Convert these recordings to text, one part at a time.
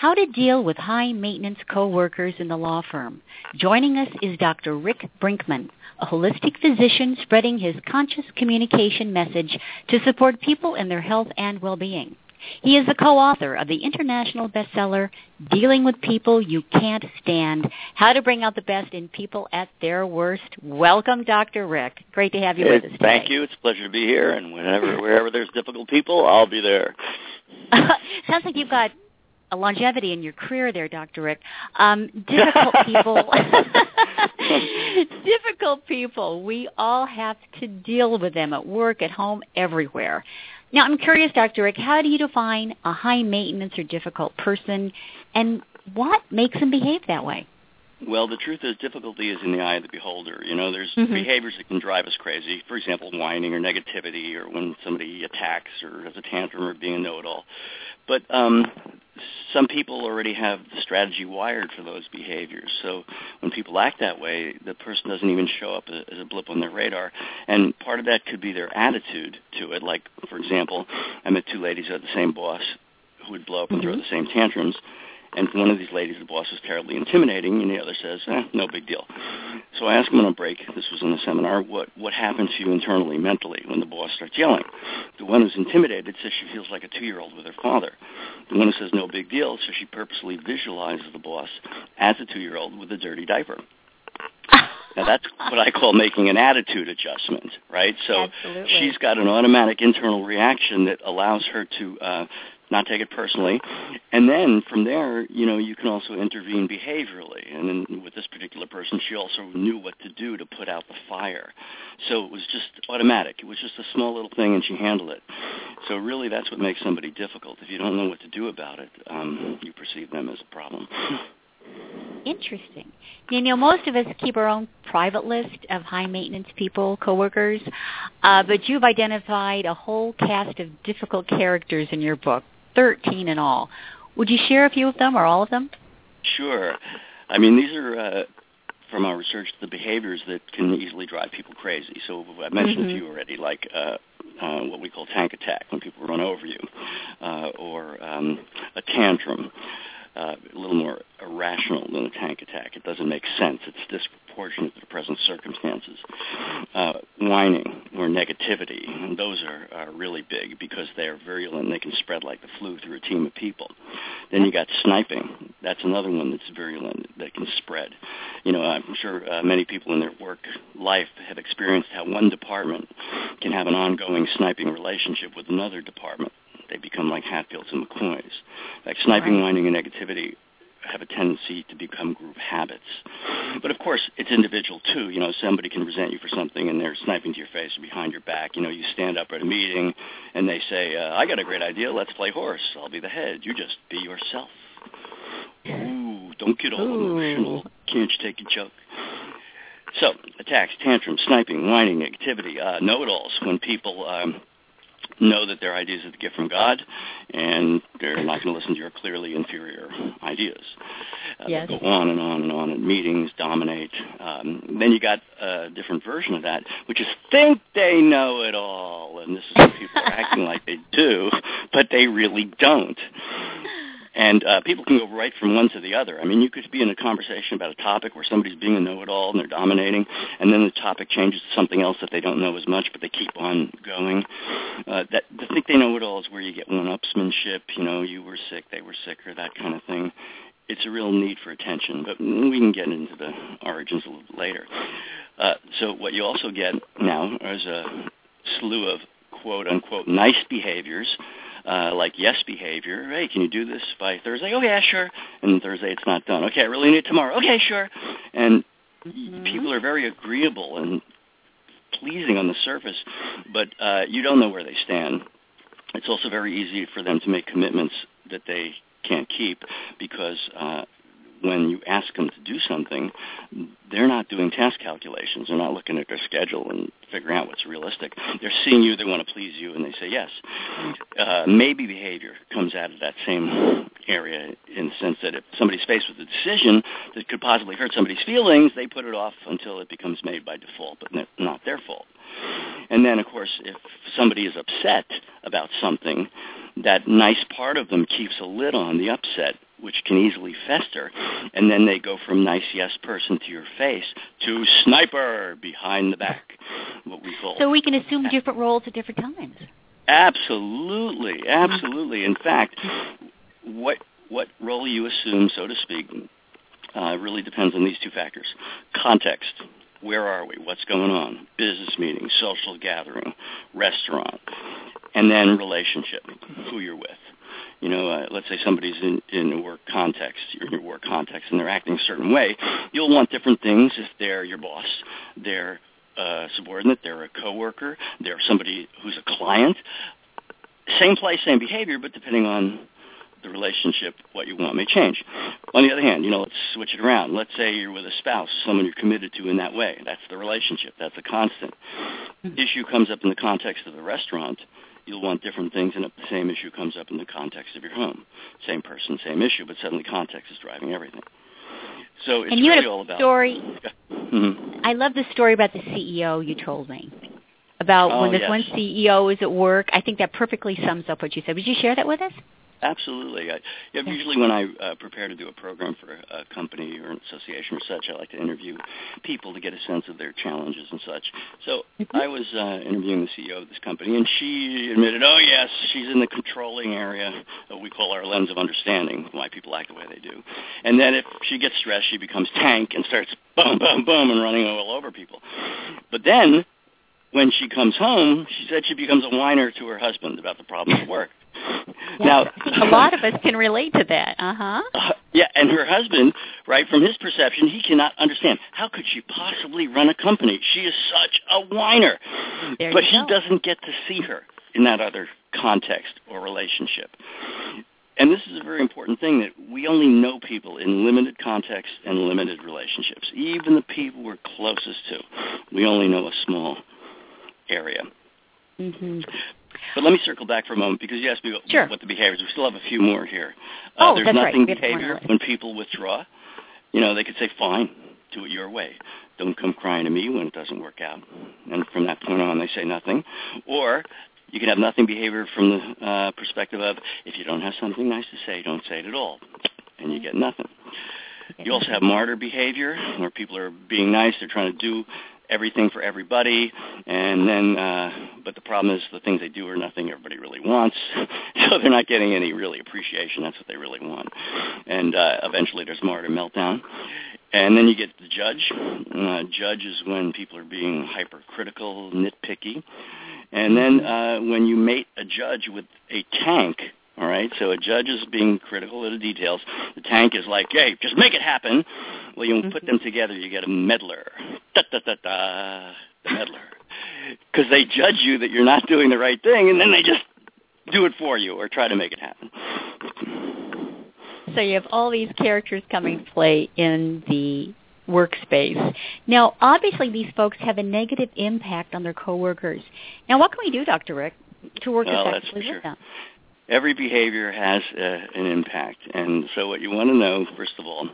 how to deal with high maintenance coworkers in the law firm. Joining us is Dr. Rick Brinkman, a holistic physician spreading his conscious communication message to support people in their health and well-being. He is the co-author of the international bestseller Dealing with People You Can't Stand: How to Bring Out the Best in People at Their Worst. Welcome, Dr. Rick. Great to have you with us today. Thank you. It's a pleasure to be here and whenever wherever there's difficult people, I'll be there. Sounds like you've got longevity in your career there, Dr. Rick. Um, difficult people. difficult people. We all have to deal with them at work, at home, everywhere. Now, I'm curious, Dr. Rick, how do you define a high maintenance or difficult person, and what makes them behave that way? Well, the truth is, difficulty is in the eye of the beholder. You know, there's mm-hmm. behaviors that can drive us crazy. For example, whining or negativity, or when somebody attacks or has a tantrum or being a know-it-all. But um, some people already have the strategy wired for those behaviors. So when people act that way, the person doesn't even show up as a blip on their radar. And part of that could be their attitude to it. Like, for example, I met two ladies who had the same boss who would blow up and mm-hmm. throw the same tantrums. And one of these ladies, the boss was terribly intimidating, and the other says, eh, no big deal. So I asked him on a break, this was in the seminar, what, what happens to you internally, mentally, when the boss starts yelling? The one who's intimidated says she feels like a two-year-old with her father. The one who says no big deal says she purposely visualizes the boss as a two-year-old with a dirty diaper. Now that's what I call making an attitude adjustment, right? So Absolutely. she's got an automatic internal reaction that allows her to uh, not take it personally. And then from there, you know, you can also intervene behaviorally. And then with this particular person, she also knew what to do to put out the fire. So it was just automatic. It was just a small little thing, and she handled it. So really, that's what makes somebody difficult. If you don't know what to do about it, um, you perceive them as a problem. Interesting. You know, most of us keep our own private list of high maintenance people, coworkers, uh, but you've identified a whole cast of difficult characters in your book. 13 in all. Would you share a few of them or all of them? Sure. I mean, these are uh, from our research the behaviors that can easily drive people crazy. So I've mentioned mm-hmm. a few already, like uh, uh, what we call tank attack, when people run over you, uh, or um, a tantrum uh, a little more irrational than a tank attack. It doesn't make sense. It's disproportionate to the present circumstances. Uh, whining or negativity, and those are, are really big because they are virulent and they can spread like the flu through a team of people. Then you got sniping. That's another one that's virulent that can spread. You know, I'm sure uh, many people in their work life have experienced how one department can have an ongoing sniping relationship with another department become like Hatfields and McCoys. Like sniping, right. whining, and negativity have a tendency to become group habits. But of course, it's individual too. You know, somebody can resent you for something and they're sniping to your face or behind your back. You know, you stand up at a meeting and they say, uh, I got a great idea. Let's play horse. I'll be the head. You just be yourself. Ooh, don't get all Ooh. emotional. Can't you take a joke? So, attacks, tantrums, sniping, whining, activity, uh, know-it-alls. When people um, know that their ideas are the gift from God, and they're not going to listen to your clearly inferior ideas. Uh, yes. Go on and on and on in meetings, dominate. Um, then you got a different version of that, which is think they know it all, and this is what people are acting like they do, but they really don't. And uh, people can go right from one to the other. I mean, you could be in a conversation about a topic where somebody's being a know-it-all and they're dominating, and then the topic changes to something else that they don't know as much, but they keep on going. Uh, that the think they know it all is where you get one-upsmanship. You know, you were sick, they were sicker, that kind of thing. It's a real need for attention, but we can get into the origins a little later. Uh, so what you also get now is a slew of quote unquote nice behaviors uh, like yes behavior. Hey, can you do this by Thursday? Oh yeah, sure. And Thursday it's not done. Okay, I really need it tomorrow. Okay, sure. And mm-hmm. people are very agreeable and pleasing on the surface, but uh, you don't know where they stand. It's also very easy for them to make commitments that they can't keep because uh, when you ask them to do something, they're not doing task calculations. They're not looking at their schedule and figuring out what's realistic. They're seeing you, they want to please you, and they say yes. Uh, maybe behavior comes out of that same area in the sense that if somebody's faced with a decision that could possibly hurt somebody's feelings, they put it off until it becomes made by default, but not their fault. And then, of course, if somebody is upset about something, that nice part of them keeps a lid on the upset which can easily fester. And then they go from nice yes person to your face to sniper behind the back, what we call. So we can assume different roles at different times. Absolutely, absolutely. In fact, what what role you assume, so to speak, uh, really depends on these two factors: context. Where are we? What's going on? Business meeting, social gathering, restaurant, and then relationship, who you're with you know, uh, let's say somebody's in, in a work context, in your work context, and they're acting a certain way, you'll want different things if they're your boss, they're a subordinate, they're a coworker, they're somebody who's a client. Same place, same behavior, but depending on the relationship, what you want may change. On the other hand, you know, let's switch it around. Let's say you're with a spouse, someone you're committed to in that way. That's the relationship. That's a constant. Mm-hmm. Issue comes up in the context of the restaurant you'll want different things, and if the same issue comes up in the context of your home, same person, same issue, but suddenly context is driving everything. So it's and you really had a all about story. Mm-hmm. I love the story about the CEO you told me about oh, when this yes. one CEO is at work. I think that perfectly sums up what you said. Would you share that with us? Absolutely. I, yeah, usually when I uh, prepare to do a program for a, a company or an association or such, I like to interview people to get a sense of their challenges and such. So mm-hmm. I was uh, interviewing the CEO of this company, and she admitted, oh, yes, she's in the controlling area, what we call our lens of understanding, why people act the way they do. And then if she gets stressed, she becomes tank and starts boom, boom, boom, and running all over people. But then when she comes home, she said she becomes a whiner to her husband about the problems at work. Now, a lot of us can relate to that. Uh-huh. Uh, yeah, and her husband, right, from his perception, he cannot understand how could she possibly run a company? She is such a whiner. There but he go. doesn't get to see her in that other context or relationship. And this is a very important thing that we only know people in limited context and limited relationships. Even the people we're closest to, we only know a small area. Mm-hmm. But let me circle back for a moment because you asked me Sure. what the behaviors. We still have a few more here. Uh, Oh, there's that's right. nothing We have more on behavior when people withdraw. You know, they could say, "Fine, do it your way. Don't come crying to me when it doesn't work out." And from that point on, they say nothing. Or you can have nothing behavior from the uh, perspective of, if you don't have something nice to say, don't say it at all, and you get nothing. You also have martyr behavior, where people are being nice. They're trying to do everything for everybody, and then, uh, but the problem is the things they do are nothing everybody really wants, so they're not getting any really appreciation. That's what they really want, and uh, eventually there's martyr meltdown. And then you get the judge. Uh, judge is when people are being hypercritical, nitpicky. And then uh, when you mate a judge with a tank, all right, so a judge is being critical of the details. The tank is like, hey, just make it happen. Well, you put them mm-hmm. together, you get a meddler. Da, da, da, da, the meddler. Because they judge you that you're not doing the right thing, and then they just do it for you or try to make it happen. So you have all these characters coming to play in the workspace. Now, obviously, these folks have a negative impact on their coworkers. Now, what can we do, Dr. Rick, to work Well, that's effectively for sure. with them? Every behavior has uh, an impact. And so what you want to know, first of all,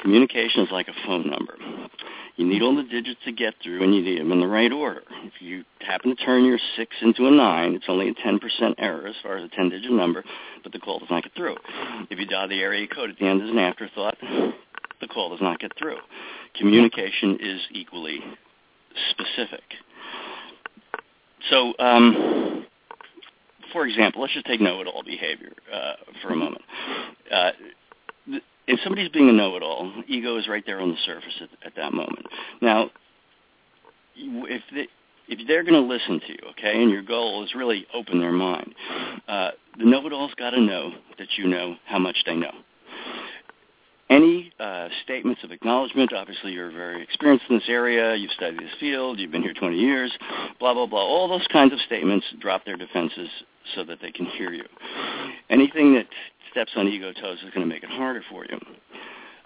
communication is like a phone number. You need all the digits to get through, and you need them in the right order. If you happen to turn your 6 into a 9, it's only a 10% error as far as a 10-digit number, but the call does not get through. If you dial the area code at the end as an afterthought, the call does not get through. Communication is equally specific. So, um, for example, let's just take know-it-all behavior uh, for a moment. Uh, if somebody's being a know-it-all, ego is right there on the surface at, at that moment. Now, if if they're going to listen to you, okay, and your goal is really open their mind, uh, the know-it-all's got to know that you know how much they know. Any uh, statements of acknowledgement. Obviously, you're very experienced in this area. You've studied this field. You've been here 20 years. Blah blah blah. All those kinds of statements drop their defenses so that they can hear you. Anything that steps on ego toes is going to make it harder for you.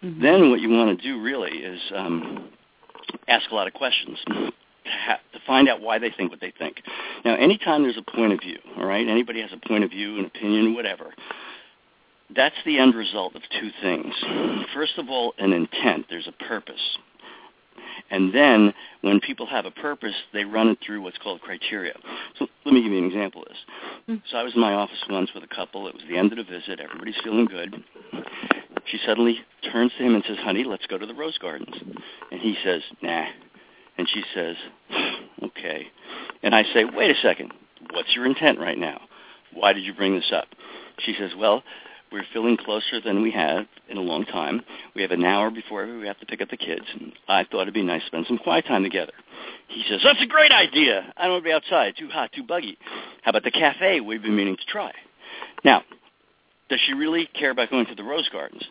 Mm-hmm. Then what you want to do really is um, ask a lot of questions to, ha- to find out why they think what they think. Now, anytime there's a point of view, all right, anybody has a point of view, an opinion, whatever, that's the end result of two things. First of all, an intent. There's a purpose. And then when people have a purpose, they run it through what's called criteria. So let me give you an example of this. Mm. So I was in my office once with a couple. It was the end of the visit. Everybody's feeling good. She suddenly turns to him and says, honey, let's go to the rose gardens. And he says, nah. And she says, okay. And I say, wait a second. What's your intent right now? Why did you bring this up? She says, well, we're feeling closer than we have in a long time. We have an hour before we have to pick up the kids. And I thought it'd be nice to spend some quiet time together. He says, that's a great idea. I don't want to be outside. Too hot, too buggy. How about the cafe we've been meaning to try? Now, does she really care about going to the rose gardens?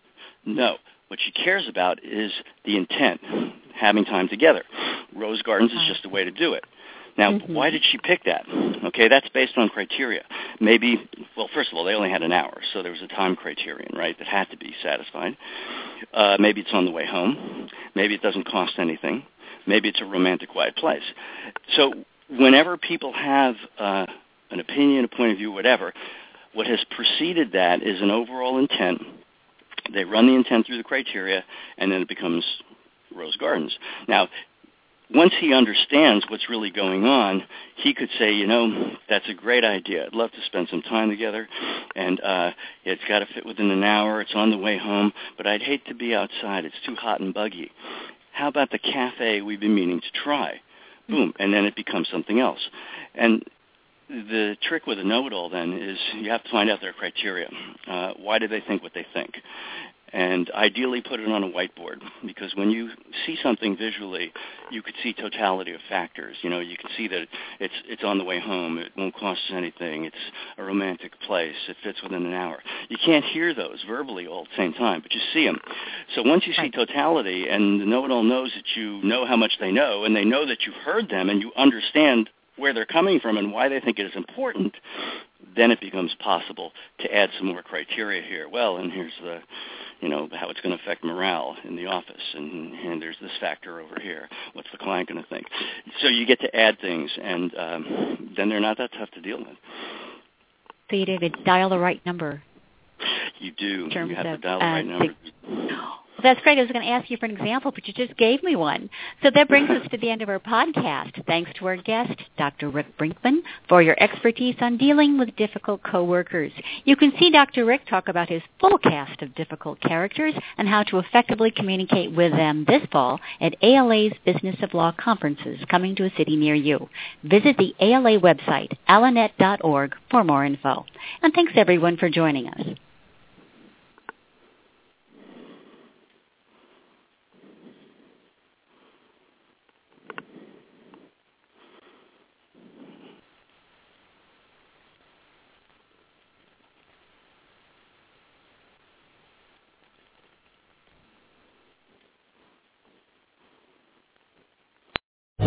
No. What she cares about is the intent, having time together. Rose gardens is just a way to do it. Now, mm-hmm. why did she pick that? Okay, that's based on criteria. Maybe, well, first of all, they only had an hour, so there was a time criterion, right, that had to be satisfied. Uh, maybe it's on the way home. Maybe it doesn't cost anything. Maybe it's a romantic, quiet place. So whenever people have uh, an opinion, a point of view, whatever, what has preceded that is an overall intent. They run the intent through the criteria, and then it becomes Rose Gardens. Now, once he understands what's really going on, he could say, you know, that's a great idea. I'd love to spend some time together, and uh, it's got to fit within an hour. It's on the way home, but I'd hate to be outside. It's too hot and buggy. How about the cafe we've been meaning to try? Boom, and then it becomes something else. And the trick with a know-it-all then is you have to find out their criteria. Uh, why do they think what they think? And ideally put it on a whiteboard because when you see something visually, you could see totality of factors. You know, you can see that it's it's on the way home. It won't cost us anything. It's a romantic place. It fits within an hour. You can't hear those verbally all at the same time, but you see them. So once you see totality, and the know-it-all knows that you know how much they know, and they know that you've heard them, and you understand where they're coming from and why they think it is important, then it becomes possible to add some more criteria here. Well, and here's the you know how it's going to affect morale in the office. And, and there's this factor over here. What's the client going to think? So you get to add things and um, then they're not that tough to deal with. So you did dial the right number. You do. You have to dial the right number that's great. I was going to ask you for an example, but you just gave me one. So that brings us to the end of our podcast. Thanks to our guest, Dr. Rick Brinkman, for your expertise on dealing with difficult coworkers. You can see Dr. Rick talk about his full cast of difficult characters and how to effectively communicate with them this fall at ALA's Business of Law conferences coming to a city near you. Visit the ALA website, alanet.org, for more info. And thanks everyone for joining us.